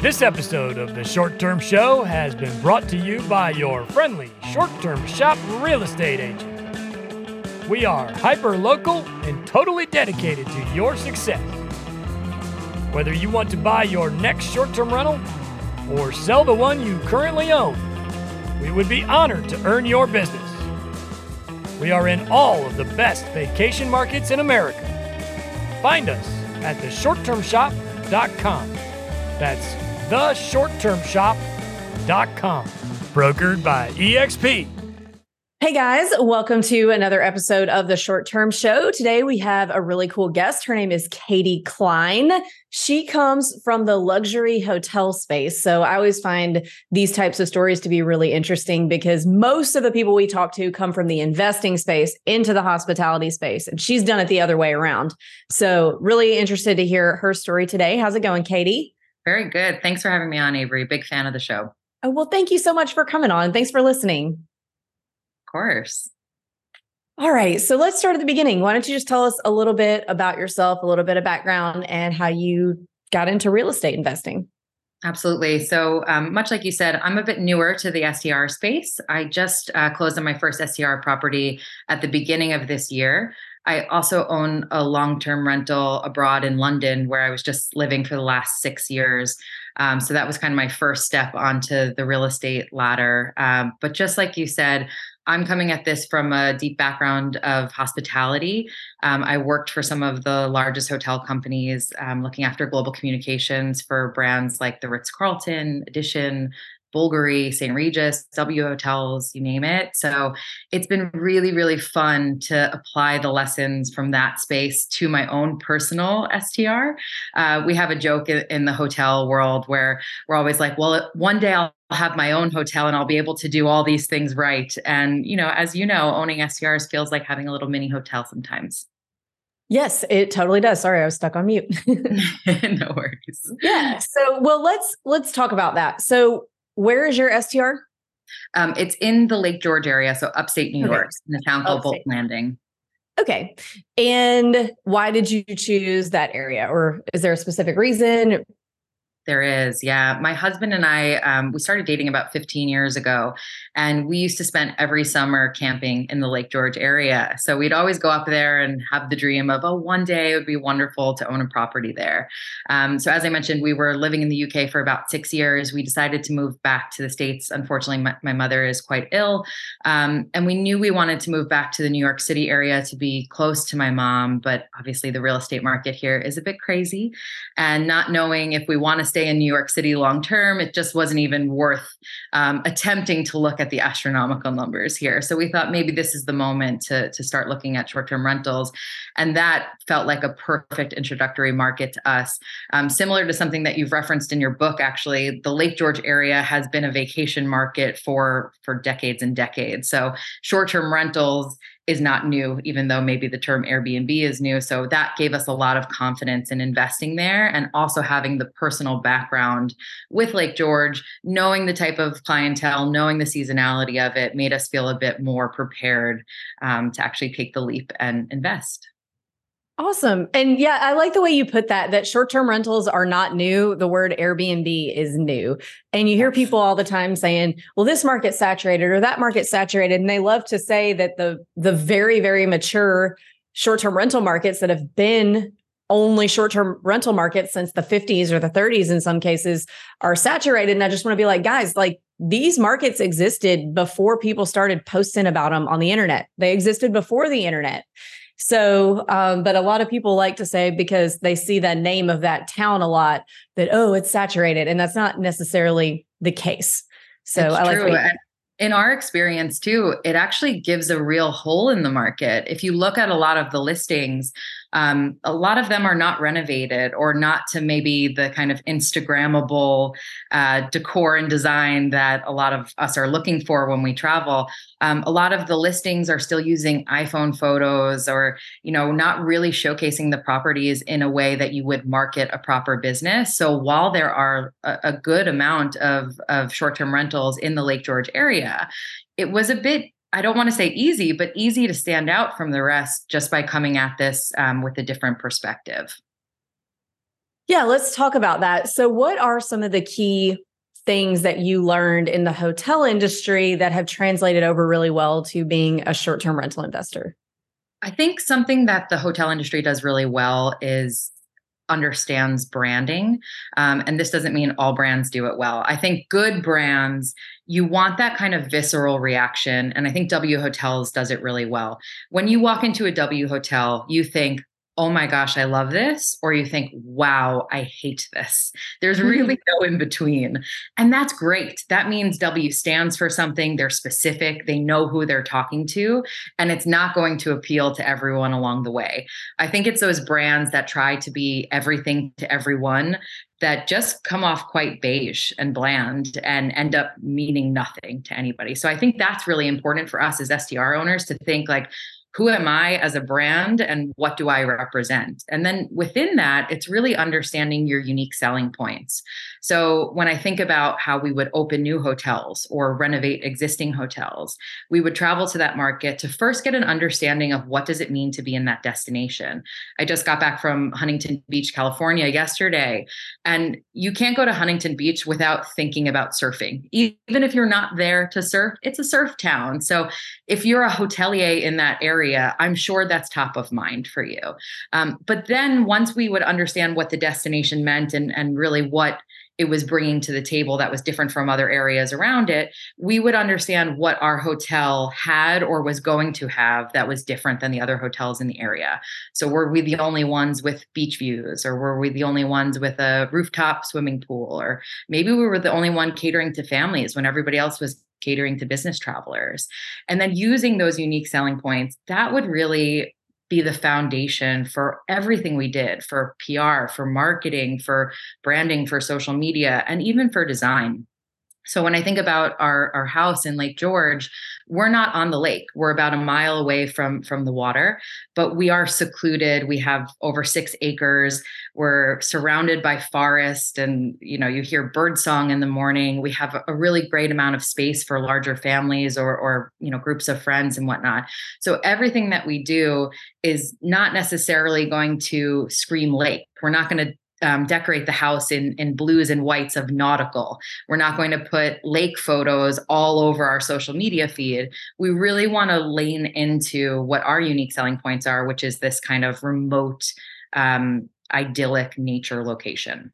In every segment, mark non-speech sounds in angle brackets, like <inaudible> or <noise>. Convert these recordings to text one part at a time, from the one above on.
This episode of the Short Term Show has been brought to you by your friendly short term shop real estate agent. We are hyper local and totally dedicated to your success. Whether you want to buy your next short term rental or sell the one you currently own, we would be honored to earn your business. We are in all of the best vacation markets in America. Find us at theshorttermshop.com. That's theshorttermshop.com. Brokered by EXP. Hey guys, welcome to another episode of the Short Term Show. Today we have a really cool guest. Her name is Katie Cline. She comes from the luxury hotel space. So I always find these types of stories to be really interesting because most of the people we talk to come from the investing space into the hospitality space. And she's done it the other way around. So, really interested to hear her story today. How's it going, Katie? Very good. Thanks for having me on, Avery. Big fan of the show. Oh, well, thank you so much for coming on. Thanks for listening. Of course. All right. So let's start at the beginning. Why don't you just tell us a little bit about yourself, a little bit of background, and how you got into real estate investing? Absolutely. So, um, much like you said, I'm a bit newer to the STR space. I just uh, closed on my first STR property at the beginning of this year. I also own a long term rental abroad in London where I was just living for the last six years. Um, so that was kind of my first step onto the real estate ladder. Um, but just like you said, I'm coming at this from a deep background of hospitality. Um, I worked for some of the largest hotel companies, um, looking after global communications for brands like the Ritz Carlton, Edition, Bulgari, St. Regis, W Hotels, you name it. So it's been really, really fun to apply the lessons from that space to my own personal STR. Uh, we have a joke in the hotel world where we're always like, well, one day I'll have my own hotel and I'll be able to do all these things right. And, you know, as you know, owning STRs feels like having a little mini hotel sometimes. Yes, it totally does. Sorry, I was stuck on mute. <laughs> no worries. <laughs> Yeah. So, well, let's let's talk about that. So, where is your STR? Um, it's in the Lake George area, so upstate New okay. York, in a town called Bolton Landing. Okay. And why did you choose that area? Or is there a specific reason? There is, yeah. My husband and I, um, we started dating about 15 years ago, and we used to spend every summer camping in the Lake George area. So we'd always go up there and have the dream of, oh, one day it would be wonderful to own a property there. Um, so as I mentioned, we were living in the UK for about six years. We decided to move back to the States. Unfortunately, my, my mother is quite ill, um, and we knew we wanted to move back to the New York City area to be close to my mom. But obviously, the real estate market here is a bit crazy, and not knowing if we want to stay stay in New York City long term, it just wasn't even worth um, attempting to look at the astronomical numbers here. So we thought maybe this is the moment to, to start looking at short term rentals. And that felt like a perfect introductory market to us. Um, similar to something that you've referenced in your book, actually, the Lake George area has been a vacation market for, for decades and decades. So short term rentals is not new, even though maybe the term Airbnb is new. So that gave us a lot of confidence in investing there and also having the personal background with Lake George, knowing the type of clientele, knowing the seasonality of it made us feel a bit more prepared um, to actually take the leap and invest. Awesome. And yeah, I like the way you put that, that short term rentals are not new. The word Airbnb is new. And you hear people all the time saying, well, this market's saturated or that market's saturated. And they love to say that the, the very, very mature short term rental markets that have been only short term rental markets since the 50s or the 30s in some cases are saturated. And I just want to be like, guys, like these markets existed before people started posting about them on the internet, they existed before the internet. So, um, but a lot of people like to say because they see the name of that town a lot that, oh, it's saturated. And that's not necessarily the case. So it's I true. like in our experience too, it actually gives a real hole in the market. If you look at a lot of the listings, um, a lot of them are not renovated or not to maybe the kind of Instagrammable uh, decor and design that a lot of us are looking for when we travel. Um, a lot of the listings are still using iPhone photos or, you know, not really showcasing the properties in a way that you would market a proper business. So while there are a, a good amount of, of short-term rentals in the Lake George area, it was a bit I don't want to say easy, but easy to stand out from the rest just by coming at this um, with a different perspective. Yeah, let's talk about that. So, what are some of the key things that you learned in the hotel industry that have translated over really well to being a short term rental investor? I think something that the hotel industry does really well is understands branding. Um, and this doesn't mean all brands do it well. I think good brands, you want that kind of visceral reaction. And I think W Hotels does it really well. When you walk into a W Hotel, you think, oh my gosh, I love this, or you think, wow, I hate this. There's really <laughs> no in between. And that's great. That means W stands for something, they're specific, they know who they're talking to, and it's not going to appeal to everyone along the way. I think it's those brands that try to be everything to everyone that just come off quite beige and bland and end up meaning nothing to anybody. So I think that's really important for us as STR owners to think like, who am I as a brand and what do I represent? And then within that, it's really understanding your unique selling points. So when I think about how we would open new hotels or renovate existing hotels, we would travel to that market to first get an understanding of what does it mean to be in that destination. I just got back from Huntington Beach, California yesterday, and you can't go to Huntington Beach without thinking about surfing. Even if you're not there to surf, it's a surf town. So if you're a hotelier in that area, I'm sure that's top of mind for you. Um, but then once we would understand what the destination meant and, and really what it was bringing to the table that was different from other areas around it, we would understand what our hotel had or was going to have that was different than the other hotels in the area. So, were we the only ones with beach views, or were we the only ones with a rooftop swimming pool, or maybe we were the only one catering to families when everybody else was catering to business travelers? And then using those unique selling points, that would really be the foundation for everything we did for PR, for marketing, for branding, for social media, and even for design. So when I think about our, our house in Lake George, we're not on the lake. We're about a mile away from from the water, but we are secluded. We have over six acres. We're surrounded by forest, and you know you hear bird song in the morning. We have a really great amount of space for larger families or or you know groups of friends and whatnot. So everything that we do is not necessarily going to scream lake. We're not going to um, decorate the house in in blues and whites of nautical. We're not going to put lake photos all over our social media feed. We really want to lean into what our unique selling points are, which is this kind of remote, um, idyllic nature location.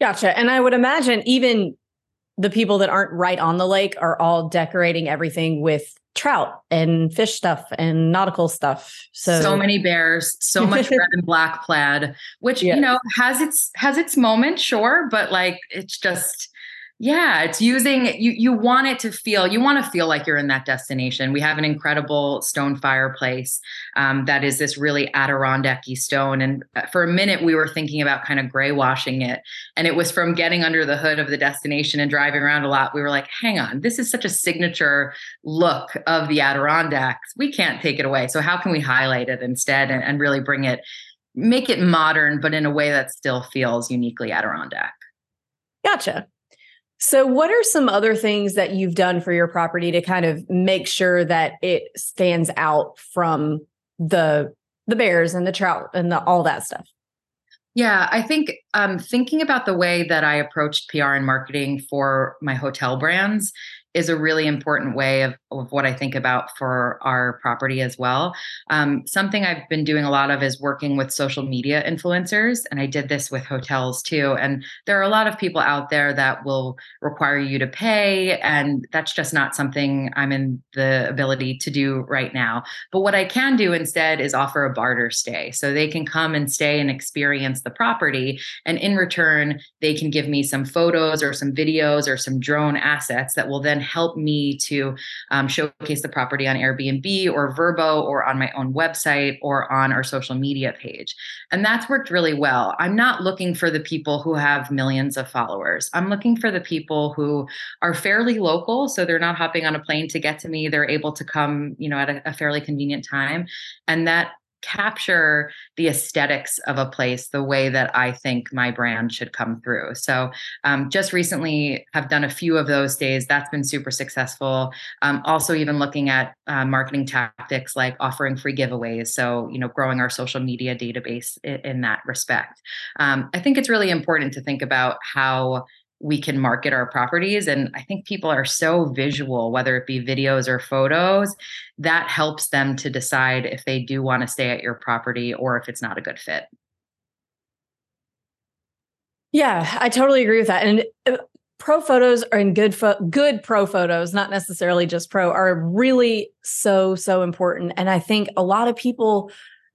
Gotcha. And I would imagine even the people that aren't right on the lake are all decorating everything with trout and fish stuff and nautical stuff. So so many bears, so much <laughs> red and black plaid, which yes. you know has its has its moment, sure, but like it's just yeah, it's using you you want it to feel you want to feel like you're in that destination. We have an incredible stone fireplace um, that is this really Adirondacky stone, and uh, for a minute we were thinking about kind of gray washing it, and it was from getting under the hood of the destination and driving around a lot. We were like, hang on, this is such a signature look of the Adirondacks. We can't take it away. So how can we highlight it instead and, and really bring it, make it modern, but in a way that still feels uniquely Adirondack? Gotcha. So, what are some other things that you've done for your property to kind of make sure that it stands out from the the bears and the trout and the, all that stuff? Yeah, I think um, thinking about the way that I approached PR and marketing for my hotel brands is a really important way of, of what I think about for our property as well. Um, something I've been doing a lot of is working with social media influencers, and I did this with hotels too. And there are a lot of people out there that will require you to pay, and that's just not something I'm in the ability to do right now. But what I can do instead is offer a barter stay. So they can come and stay and experience the property. And in return, they can give me some photos or some videos or some drone assets that will then help me to um, showcase the property on Airbnb or Vrbo or on my own website or on our social media page. And that's worked really well. I'm not looking for the people who have millions of followers. I'm looking for the people who are fairly local. So they're not hopping on a plane to get to me. They're able to come, you know, at a, a fairly convenient time. And that capture the aesthetics of a place the way that I think my brand should come through. So, um, just recently have done a few of those days. That's been super successful. Um, also, even looking at uh, marketing tactics like offering free giveaways. So, you know, growing our social media database in, in that respect. Um, I think it's really important to think about how we can market our properties. And I think people are so visual, whether it be videos or photos, that helps them to decide if they do want to stay at your property or if it's not a good fit. Yeah, I totally agree with that. And uh, pro photos are in good fo- good pro photos, not necessarily just pro, are really so so important. And I think a lot of people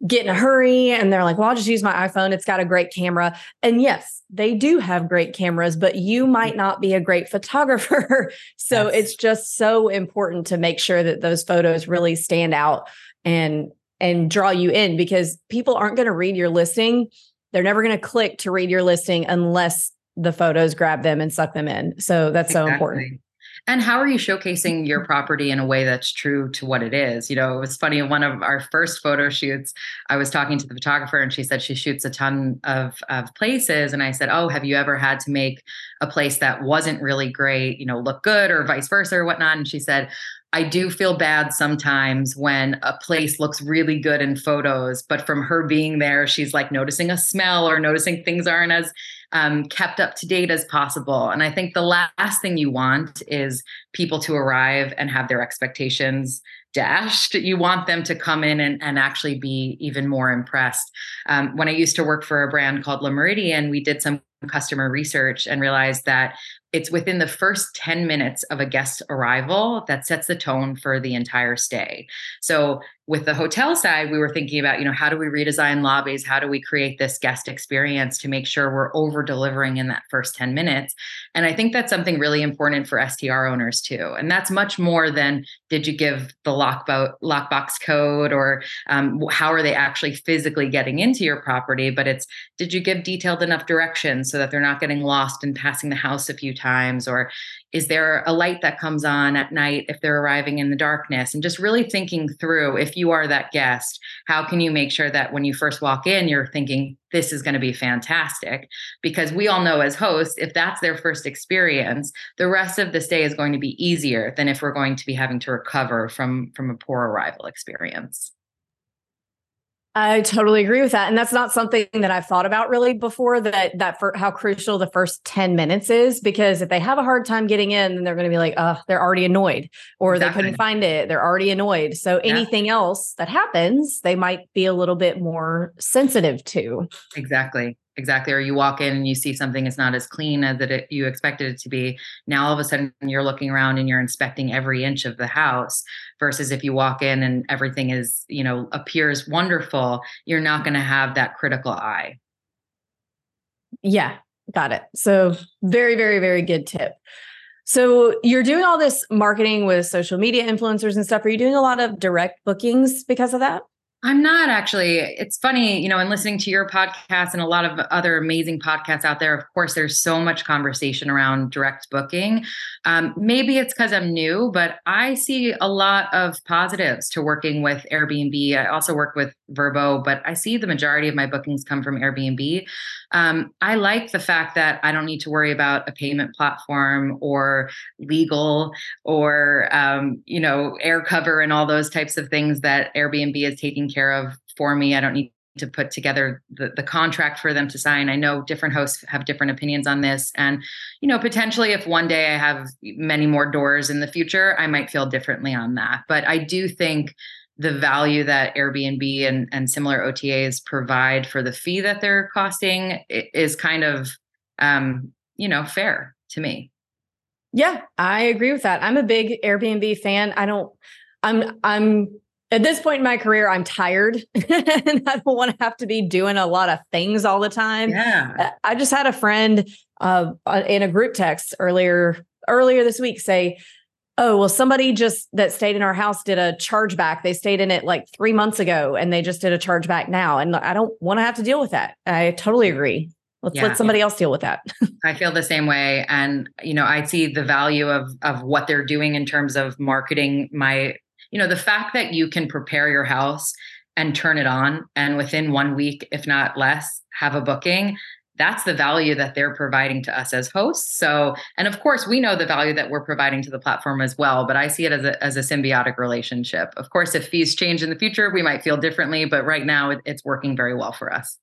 get in a hurry and they're like, well, I'll just use my iPhone. It's got a great camera. And yes, they do have great cameras, but you might not be a great <laughs> photographer. so yes. it's just so important to make sure that those photos really stand out and and draw you in because people aren't going to read your listing. They're never going to click to read your listing unless the photos grab them and suck them in. So that's exactly. so important. And how are you showcasing your property in a way that's true to what it is? You know, it was funny. One of our first photo shoots, I was talking to the photographer and she said she shoots a ton of, of places. And I said, Oh, have you ever had to make a place that wasn't really great, you know, look good or vice versa or whatnot? And she said, I do feel bad sometimes when a place looks really good in photos, but from her being there, she's like noticing a smell or noticing things aren't as um, kept up to date as possible. And I think the last thing you want is people to arrive and have their expectations dashed. You want them to come in and, and actually be even more impressed. Um, when I used to work for a brand called Le Méridien, we did some customer research and realized that it's within the first 10 minutes of a guest arrival that sets the tone for the entire stay. So with the hotel side, we were thinking about, you know, how do we redesign lobbies? How do we create this guest experience to make sure we're over delivering in that first 10 minutes? And I think that's something really important for STR owners too. And that's much more than did you give the lockbox lockbox code or um, how are they actually physically getting into your property? But it's did you give detailed enough directions so that they're not getting lost and passing the house a few times? Or is there a light that comes on at night if they're arriving in the darkness? And just really thinking through if you are that guest, how can you make sure that when you first walk in, you're thinking, this is going to be fantastic? Because we all know as hosts, if that's their first experience, the rest of the stay is going to be easier than if we're going to be having to recover from, from a poor arrival experience. I totally agree with that. And that's not something that I've thought about really before that that for how crucial the first 10 minutes is because if they have a hard time getting in, then they're going to be like, oh, they're already annoyed or exactly. they couldn't find it. They're already annoyed. So yeah. anything else that happens, they might be a little bit more sensitive to. Exactly exactly or you walk in and you see something is not as clean as it you expected it to be. Now all of a sudden you're looking around and you're inspecting every inch of the house versus if you walk in and everything is you know appears wonderful you're not going to have that critical eye. Yeah got it. So very very very good tip. So you're doing all this marketing with social media influencers and stuff. Are you doing a lot of direct bookings because of that I'm not actually. It's funny, you know, and listening to your podcast and a lot of other amazing podcasts out there. Of course, there's so much conversation around direct booking. Um, maybe it's because I'm new, but I see a lot of positives to working with Airbnb. I also work with Vrbo, but I see the majority of my bookings come from Airbnb. Um, I like the fact that I don't need to worry about a payment platform or legal or um, you know air cover and all those types of things that Airbnb is taking care of for me. I don't need to put together the, the contract for them to sign. I know different hosts have different opinions on this. And, you know, potentially if one day I have many more doors in the future, I might feel differently on that. But I do think the value that Airbnb and, and similar OTAs provide for the fee that they're costing is kind of, um, you know, fair to me. Yeah, I agree with that. I'm a big Airbnb fan. I don't, I'm, I'm at this point in my career, I'm tired <laughs> and I don't want to have to be doing a lot of things all the time. Yeah. I just had a friend uh, in a group text earlier, earlier this week say, oh well somebody just that stayed in our house did a chargeback they stayed in it like three months ago and they just did a chargeback now and i don't want to have to deal with that i totally agree let's yeah. let somebody else deal with that <laughs> i feel the same way and you know i see the value of of what they're doing in terms of marketing my you know the fact that you can prepare your house and turn it on and within one week if not less have a booking that's the value that they're providing to us as hosts. So, and of course, we know the value that we're providing to the platform as well, but I see it as a, as a symbiotic relationship. Of course, if fees change in the future, we might feel differently, but right now it, it's working very well for us.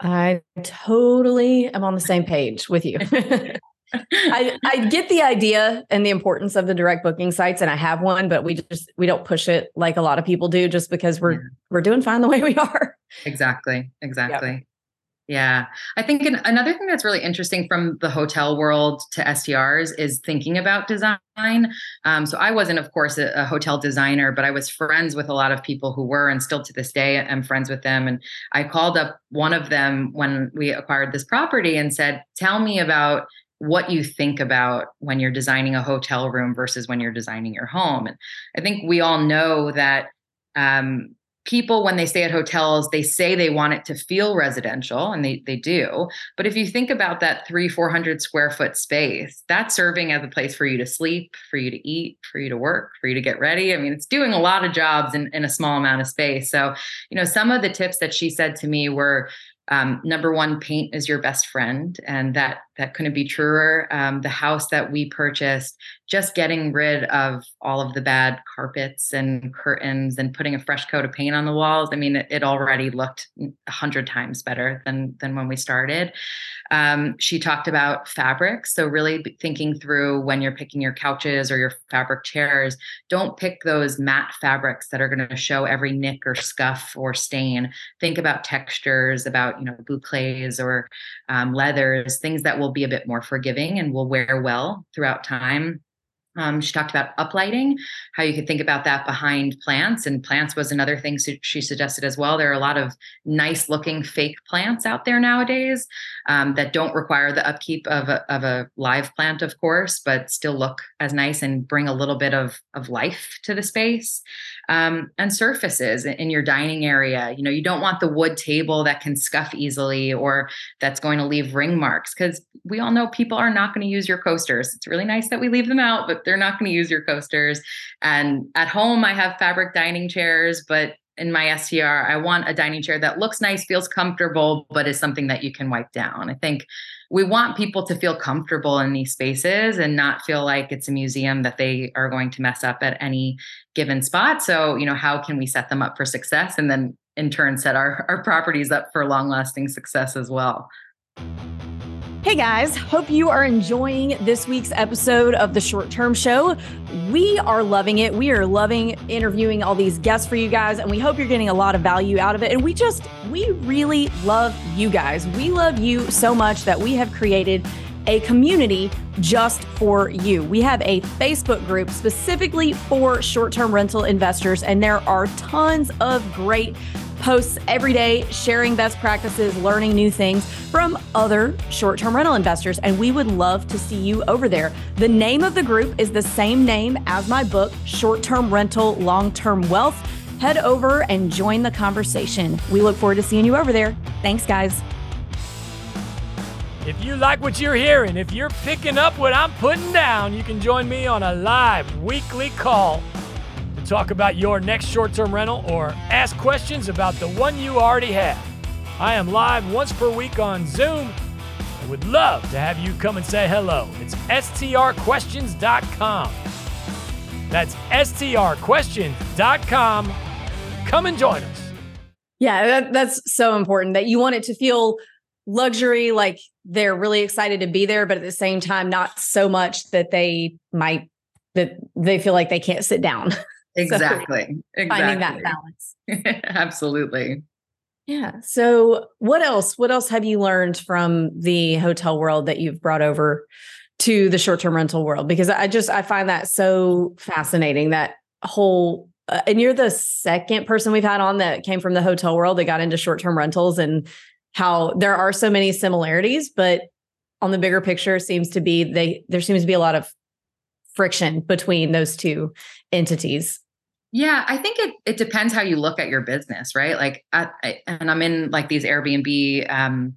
I totally am on the same page with you. <laughs> I, I get the idea and the importance of the direct booking sites, and I have one, but we just we don't push it like a lot of people do, just because we're yeah. we're doing fine the way we are. Exactly, exactly. Yep. Yeah. I think an, another thing that's really interesting from the hotel world to STRs is thinking about design. Um, so I wasn't, of course, a, a, hotel designer, but I was friends with a lot of people who were, and still to this day, I'm friends with them. And I called up one of them when we acquired this property and said, Tell me about what you think about when you're designing a hotel room versus when you're designing your home. And I think we all know that um, people when they stay at hotels they say they want it to feel residential and they, they do. But if you think about that three 400 square foot space that's serving as a place for you to sleep for you to eat for you to work for you to get ready. I mean it's doing a lot of jobs in, in a small amount of space. So you know some of the tips that she said to me were um, number one paint is your best friend and that that couldn't be truer. Um, the house that we purchased just getting rid of all of the bad carpets and curtains and putting a fresh coat of paint on the walls. I mean it, already looked a hundred times better than than when we started. Um, she talked about fabrics. So really thinking through when you're picking your couches or your fabric chairs don't pick those matte fabrics that are going to show every nick or scuff or stain. Think about textures about you know boucles or um, leathers things that will be a bit more forgiving and will wear well throughout time um, she talked about uplighting, how you could think about that behind plants. And plants was another thing she suggested as well. There are a lot of nice looking fake plants out there nowadays um, that don't require the upkeep of a, of a live plant, of course, but still look as nice and bring a little bit of, of life to the space. Um, and surfaces in your dining area. You know, you don't want the wood table that can scuff easily or that's going to leave ring marks because we all know people are not going to use your coasters. It's really nice that we leave them out, but they're not going to use your coasters. And at home, I have fabric dining chairs, but in my STR, I want a dining chair that looks nice, feels comfortable, but is something that you can wipe down. I think we want people to feel comfortable in these spaces and not feel like it's a museum that they are going to mess up at any given spot. So, you know, how can we set them up for success and then in turn set our, our properties up for long lasting success as well? Hey guys, hope you are enjoying this week's episode of the Short Term Show. We are loving it. We are loving interviewing all these guests for you guys, and we hope you're getting a lot of value out of it. And we just, we really love you guys. We love you so much that we have created a community just for you. We have a Facebook group specifically for short term rental investors, and there are tons of great posts every day sharing best practices, learning new things from other short term rental investors. And we would love to see you over there. The name of the group is the same name as my book, Short Term Rental, Long Term Wealth. Head over and join the conversation. We look forward to seeing you over there. Thanks, guys. If you like what you're hearing, if you're picking up what I'm putting down, you can join me on a live weekly call talk about your next short term rental, or ask questions about the one you already have. I am live once per week on Zoom and would love to have you come and say hello. It's strquestions.com. That's strquestions.com. Come and join us. Yeah, that, that's so important that you want it to feel luxury, like they're really excited to be there, but at the same time, not so much that they might that they feel like they can't sit down. <laughs> Exactly. So exactly. Finding that balance. <laughs> Absolutely. Yeah. So, what else? What else have you learned from the hotel world that you've brought over to the short-term rental world? Because I just I find that so fascinating that whole uh, and you're the second person we've had on that came from the hotel world that got into short-term rentals and how there are so many similarities, but on the bigger picture seems to be they there seems to be a lot of friction between those two entities? Yeah, I think it it depends how you look at your business, right? Like, I, and I'm in like these Airbnb um,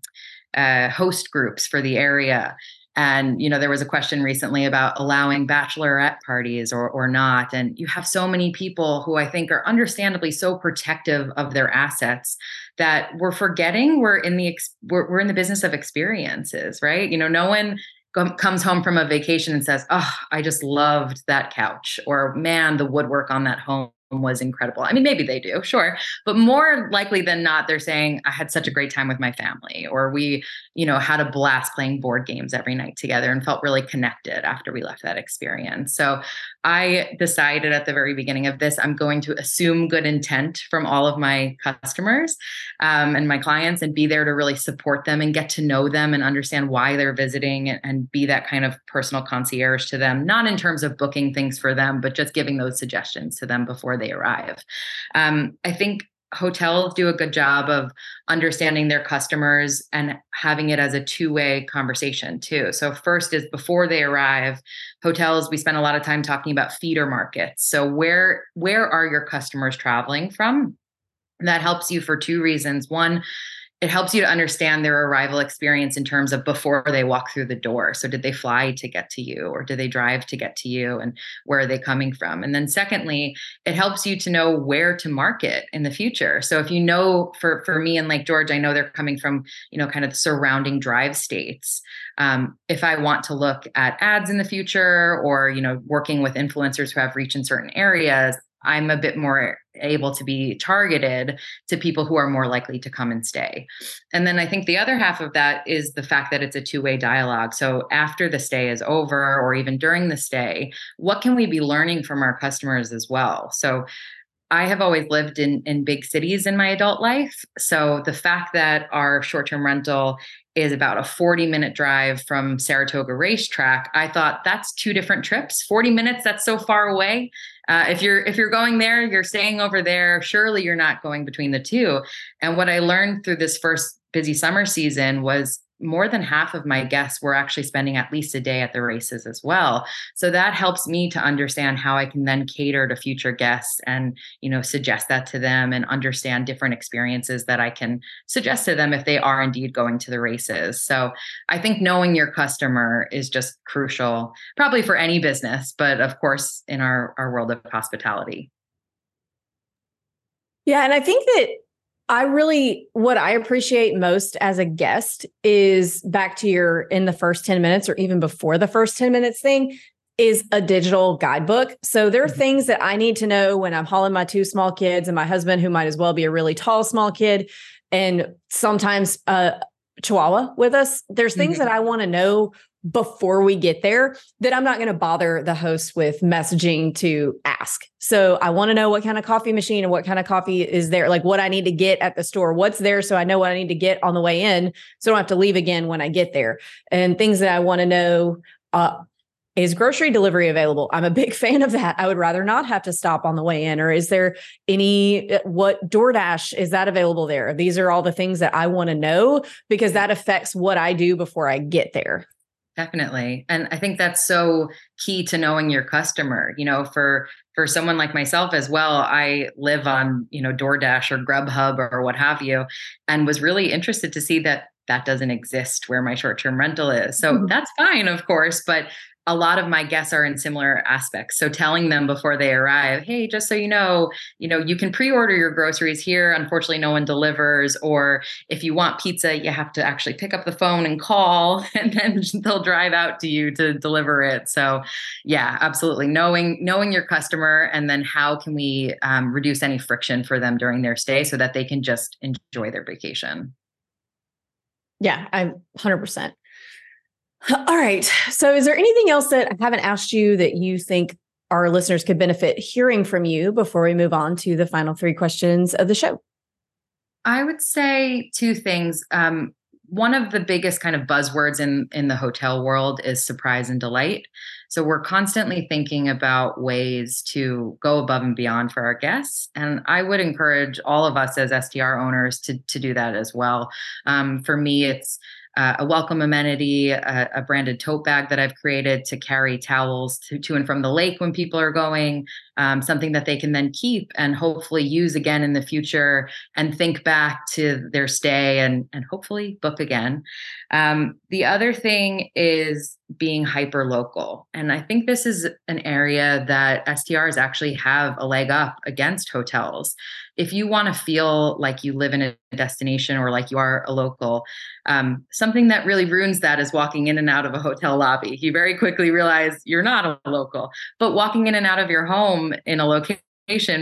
uh, host groups for the area, and you know there was a question recently about allowing bachelorette parties or or not, and you have so many people who I think are understandably so protective of their assets that we're forgetting we're in the we're, we're in the business of experiences, right? You know, no one comes home from a vacation and says, "Oh, I just loved that couch," or "Man, the woodwork on that home was incredible. I mean, maybe they do, sure, but more likely than not, they're saying, I had such a great time with my family, or we, you know, had a blast playing board games every night together and felt really connected after we left that experience. So I decided at the very beginning of this, I'm going to assume good intent from all of my customers um, and my clients and be there to really support them and get to know them and understand why they're visiting and, and be that kind of personal concierge to them, not in terms of booking things for them, but just giving those suggestions to them before they arrive. Um, I think hotels do a good job of understanding their customers and having it as a two-way conversation too. So first is before they arrive, hotels we spend a lot of time talking about feeder markets. So where where are your customers traveling from? that helps you for two reasons. One, it helps you to understand their arrival experience in terms of before they walk through the door. So, did they fly to get to you, or did they drive to get to you, and where are they coming from? And then, secondly, it helps you to know where to market in the future. So, if you know, for for me and Lake George, I know they're coming from you know kind of the surrounding drive states. Um, if I want to look at ads in the future, or you know, working with influencers who have reach in certain areas, I'm a bit more able to be targeted to people who are more likely to come and stay. And then I think the other half of that is the fact that it's a two way dialogue. So after the stay is over, or even during the stay, what can we be learning from our customers as well? So I have always lived in in big cities in my adult life. So the fact that our short-term rental is about a 40 minute drive from Saratoga racetrack, I thought that's two different trips. 40 minutes, that's so far away. Uh, if you're if you're going there, you're staying over there. Surely you're not going between the two. And what I learned through this first busy summer season was more than half of my guests were actually spending at least a day at the races as well. So that helps me to understand how i can then cater to future guests and you know suggest that to them and understand different experiences that i can suggest to them if they are indeed going to the races. So i think knowing your customer is just crucial probably for any business but of course in our our world of hospitality. Yeah and i think that I really, what I appreciate most as a guest is back to your in the first 10 minutes or even before the first 10 minutes thing is a digital guidebook. So there are mm-hmm. things that I need to know when I'm hauling my two small kids and my husband, who might as well be a really tall, small kid, and sometimes a chihuahua with us. There's things mm-hmm. that I want to know before we get there that I'm not going to bother the host with messaging to ask. So I want to know what kind of coffee machine and what kind of coffee is there, like what I need to get at the store, what's there so I know what I need to get on the way in so I don't have to leave again when I get there. And things that I want to know uh, is grocery delivery available? I'm a <laughs> big fan of that. I would rather not have to stop on the way in. Or is there any, uh, what DoorDash is that available there? These are all the things that I want to know because that affects what I do before I get there. Definitely. And I think that's so key to knowing your customer. You know, for for someone like myself as well, I live on, you know, DoorDash or Grubhub or what have you, and was really interested to see that that doesn't exist where my short-term rental is. So mm-hmm. that's fine, of course, but a lot of my guests are in similar aspects. So telling them before they arrive, hey, just so you know, you know, you can pre-order your groceries here. Unfortunately, no one delivers. Or if you want pizza, you have to actually pick up the phone and call, <laughs> and then they'll drive out to you to deliver it. So, yeah, absolutely. Knowing knowing your customer, and then how can we um, reduce any friction for them during their stay so that they can just enjoy their vacation. Yeah, I'm 100%. All right. So, is there anything else that I haven't asked you that you think our listeners could benefit hearing from you before we move on to the final three questions of the show? I would say two things. Um, one of the biggest kind of buzzwords in in the hotel world is surprise and delight. So we're constantly thinking about ways to go above and beyond for our guests, and I would encourage all of us as STR owners to to do that as well. Um, for me, it's uh, a welcome amenity, a, a, branded tote bag that I've created to carry towels to, to and from the lake when people are going, um, something that they can then keep and hopefully use again in the future and think back to their stay and, and hopefully book again. Um, the other thing is being hyper local. And I think this is an area that STRs actually have a leg up against hotels. If you want to feel like you live in a destination or like you are a local, um, something that really ruins that is walking in and out of a hotel lobby. You very quickly realize you're not a local, but walking in and out of your home in a location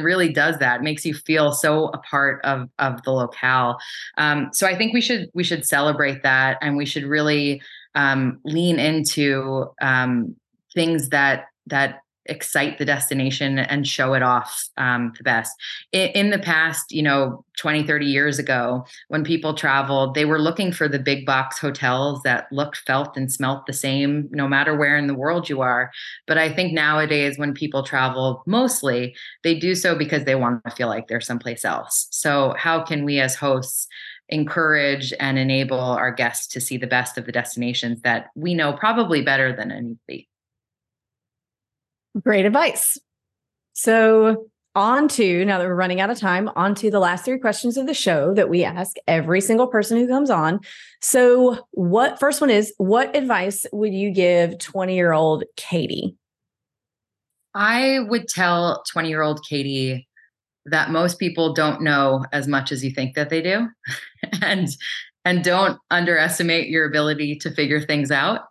really does that makes you feel so a part of of the locale um, so i think we should we should celebrate that and we should really um, lean into um, things that that excite the destination and show it off um, the best. In, in, the past, you know, 20, 30 years ago, when people traveled, they were looking for the big box hotels that looked, felt, and smelt the same, no matter where in the world you are. But I think nowadays, when people travel, mostly they do so because they want to feel like they're someplace else. So, how can we as hosts? encourage and enable our guests to see the best of the destinations that we know probably better than anybody Great advice. So, on to now that we're running out of time, on to the last three questions of the show that we ask every single person who comes on. So, what first one is what advice would you give 20 year old Katie? I would tell 20 year old Katie that most people don't know as much as you think that they do. <laughs> and and don't underestimate your ability to figure things out.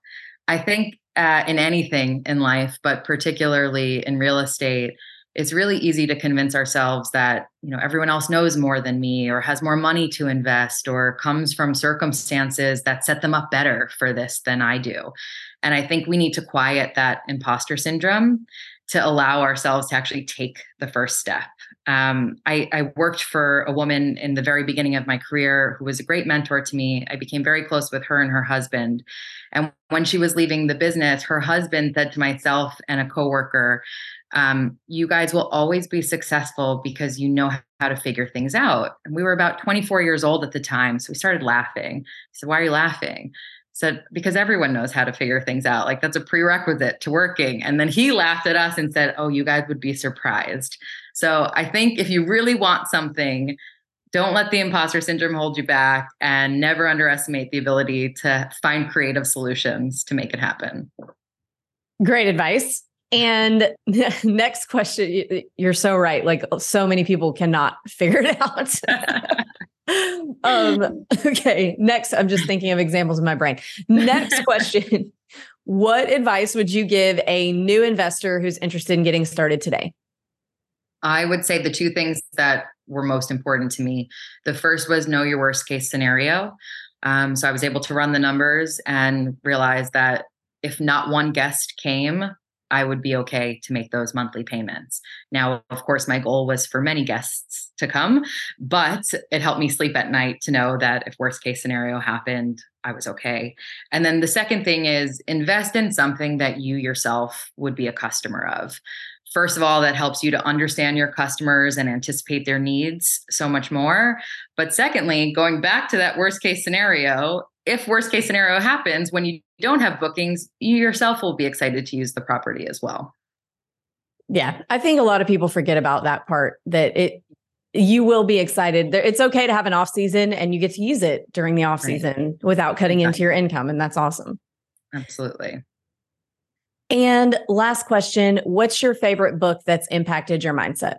I think uh, in anything in life, but particularly in real estate, it's really easy to convince ourselves that you know everyone else knows more than me or has more money to invest or comes from circumstances that set them up better for this than I do. And I think we need to quiet that imposter syndrome to allow ourselves to actually take the first step. Um, I, I, worked for a woman in the very beginning of my career who was a great mentor to me. I became very close with her and her husband. And when she was leaving the business, her husband said to myself and a coworker, um, "You guys will always be successful because you know how to figure things out." And we were about 24 years old at the time, so we started laughing. He said, "Why are you laughing?" Said because everyone knows how to figure things out like that's a prerequisite to working. And then he laughed at us and said oh you guys would be surprised. So i think if you really want something don't let the imposter syndrome hold you back and never underestimate the ability to find creative solutions to make it happen. Great advice. And <laughs> next question you're so right. Like so many people cannot <laughs> figure it out <laughs> um, <laughs> okay, next, I'm just thinking of examples in my brain. Next <laughs> question What advice would you give a new investor who's interested in getting started today? I would say the two things that were most important to me. The first was know your worst case scenario. Um, so I was able to run the numbers and realize that if not one guest came, I would be okay to make those monthly payments. Now, of course, my goal was for many guests to come, but it helped me sleep at night to know that if worst case scenario happened, I was okay. And then the second thing is invest in something that you yourself would be a customer of. First of all, that helps you to understand your customers and anticipate their needs so much more. But secondly, going back to that worst case scenario, if worst case scenario happens when you don't have bookings you yourself will be excited to use the property as well. Yeah i think a lot of people forget about that part that it you will be excited. It's okay to have an off season and you get to use it during the off season right. without cutting exactly. into your income and that's awesome. Absolutely. And last question what's your favorite book that's impacted your mindset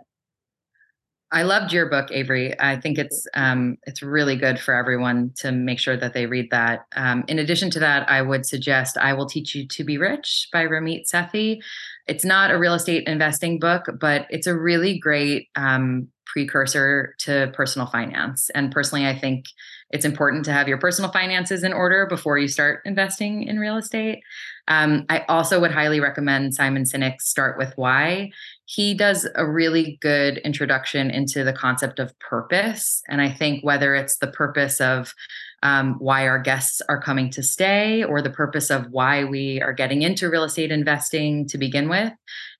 I loved your book, Avery. I think it's um, it's really good for everyone to make sure that they read that. Um, in addition to that, I would suggest "I Will Teach You to Be Rich" by Ramit Sethi. It's not a real estate investing book, but it's a really great um, precursor to personal finance. And personally, I think it's important to have your personal finances in order before you start investing in real estate. Um, I also would highly recommend Simon Sinek's Start with Why. He does a really good introduction into the concept of purpose. And I think whether it's the purpose of um, why our guests are coming to stay or the purpose of why we are getting into real estate investing to begin with,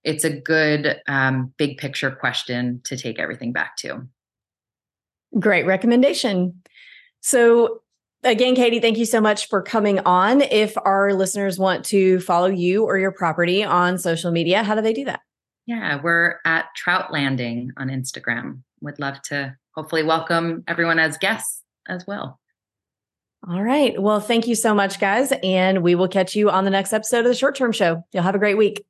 it's a good um, big picture question to take everything back to. Great recommendation. So again, Katie, thank you so much for coming on. If our listeners want to follow you or your property on social media, how do they do that? Yeah, we're at Trout Landing on Instagram. Would love to hopefully welcome everyone as guests as well. All right. Well, thank you so much, guys. And we will catch you on the next episode of the Short Term Show. You'll have a great week.